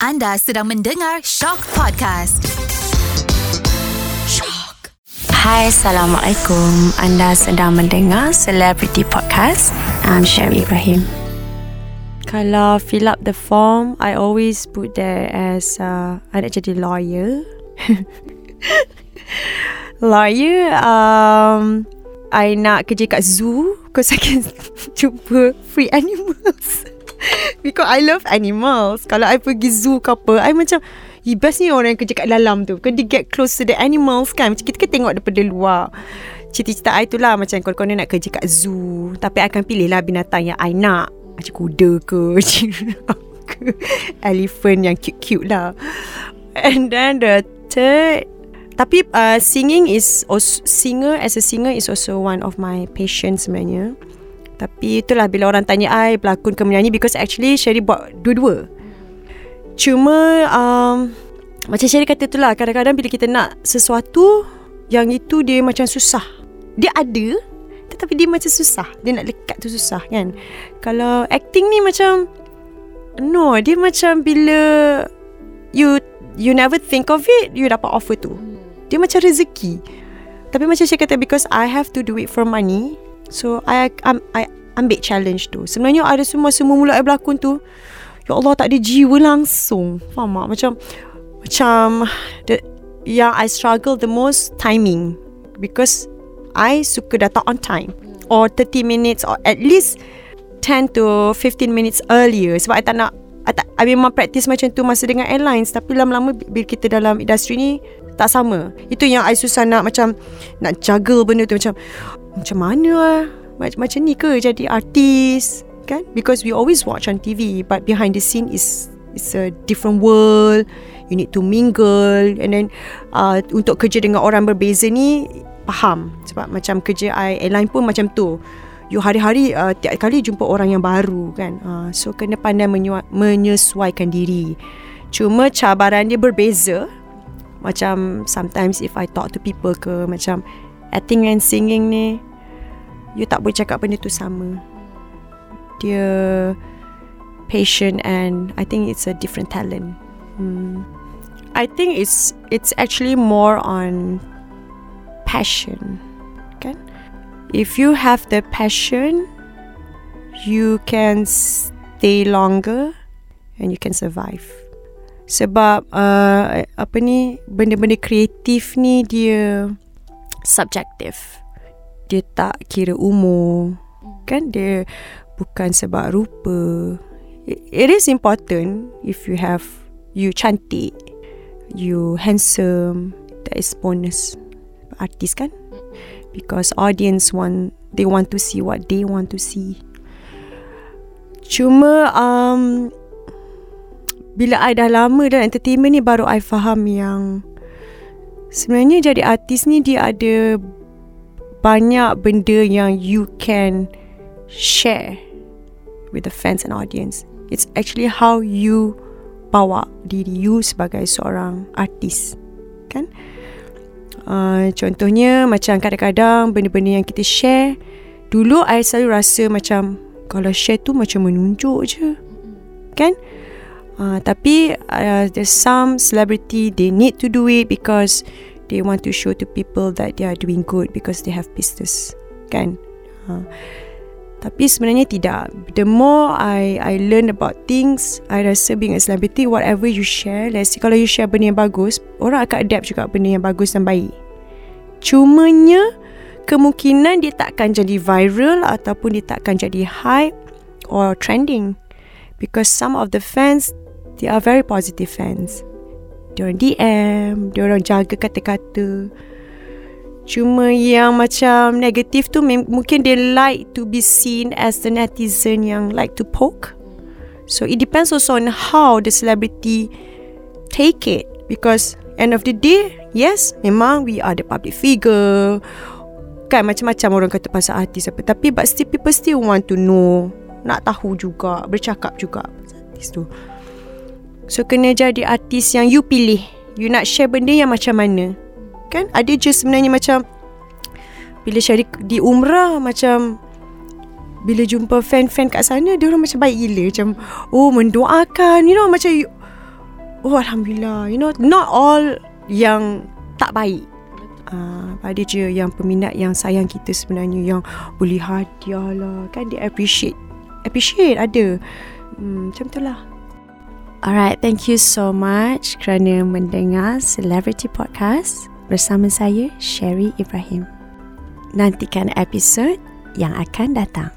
Anda sedang mendengar Shock Podcast. Shock. Hai, Assalamualaikum. Anda sedang mendengar Celebrity Podcast. I'm Sherry Ibrahim. Kalau fill up the form, I always put there as uh, I nak jadi lawyer. lawyer, um, I nak kerja kat zoo because I can jumpa free animals. Because I love animals. Kalau I pergi zoo ke apa I macam You best ni orang yang kerja kat dalam tu. Dia get close to the animals kan? Macam kita kan tengok daripada luar. Cita-cita I tu lah Macam kalau korang nak kerja kat zoo. Tapi I akan pilih lah binatang yang I nak. Macam kuda ke. Elephant yang cute-cute lah. And then the third Tapi uh, singing is also, Singer as a singer is also one of my passion sebenarnya tapi itulah bila orang tanya I pelakon ke menyanyi because actually Sherry buat dua-dua. Cuma um, macam Sherry kata itulah kadang-kadang bila kita nak sesuatu yang itu dia macam susah. Dia ada tetapi dia macam susah. Dia nak lekat tu susah kan. Kalau acting ni macam no, dia macam bila you you never think of it, you dapat offer tu. Dia macam rezeki. Tapi macam saya kata because I have to do it for money, So I um, I ambil challenge tu. Sebenarnya ada semua semua mula I berlakon tu. Ya Allah tak ada jiwa langsung. Faham tak? Macam macam the, yang I struggle the most timing because I suka datang on time or 30 minutes or at least 10 to 15 minutes earlier sebab I tak nak I, tak, I memang practice macam tu masa dengan airlines tapi lama-lama bila kita dalam industri ni tak sama. Itu yang I susah nak macam nak juggle benda tu. Macam macam mana lah macam, macam ni ke jadi artis kan? Because we always watch on TV but behind the scene is it's a different world. You need to mingle. And then uh, untuk kerja dengan orang berbeza ni faham. Sebab macam kerja I airline pun macam tu. You hari-hari uh, tiap kali jumpa orang yang baru kan? Uh, so kena pandai menyesuaikan diri. Cuma cabaran dia berbeza macam sometimes if I talk to people ke macam acting and singing ni you tak boleh cakap benda tu sama. Dia patient and I think it's a different talent. Hmm. I think it's it's actually more on passion. Kan? If you have the passion, you can stay longer and you can survive sebab uh, apa ni benda-benda kreatif ni dia subjektif. Dia tak kira umur. Kan dia bukan sebab rupa. It is important if you have you cantik you handsome that is bonus artis kan? Because audience want they want to see what they want to see. Cuma um, bila I dah lama dalam entertainment ni baru I faham yang sebenarnya jadi artis ni dia ada banyak benda yang you can share with the fans and audience. It's actually how you bawa diri you sebagai seorang artis. Kan? Uh, contohnya macam kadang-kadang benda-benda yang kita share Dulu I selalu rasa macam Kalau share tu macam menunjuk je Kan? Uh, tapi uh, there's some celebrity they need to do it because they want to show to people that they are doing good because they have business, kan? Uh, tapi sebenarnya tidak. The more I I learn about things, I rasa being a celebrity, whatever you share, let's say kalau you share benda yang bagus, orang akan adapt juga benda yang bagus dan baik. Cumanya, kemungkinan dia takkan jadi viral ataupun dia takkan jadi hype or trending. Because some of the fans They are very positive fans. Diorang DM, diorang jaga kata-kata. Cuma yang macam negatif tu mungkin they like to be seen as the netizen yang like to poke. So it depends also on how the celebrity take it. Because end of the day, yes, memang we are the public figure. Kan macam-macam orang kata pasal artis apa. Tapi but still people still want to know. Nak tahu juga, bercakap juga pasal artis tu. So kena jadi artis yang you pilih. You nak share benda yang macam mana? Kan? Ada je sebenarnya macam Bila share di, umrah macam Bila jumpa fan-fan kat sana Dia orang macam baik gila. Macam Oh mendoakan. You know macam you, Oh Alhamdulillah. You know Not all Yang Tak baik. Uh, ada je yang peminat yang sayang kita sebenarnya yang boleh hadiah lah. Kan dia appreciate appreciate ada. Hmm, macam tu lah Alright, thank you so much kerana mendengar Celebrity Podcast bersama saya Sherry Ibrahim. Nantikan episod yang akan datang.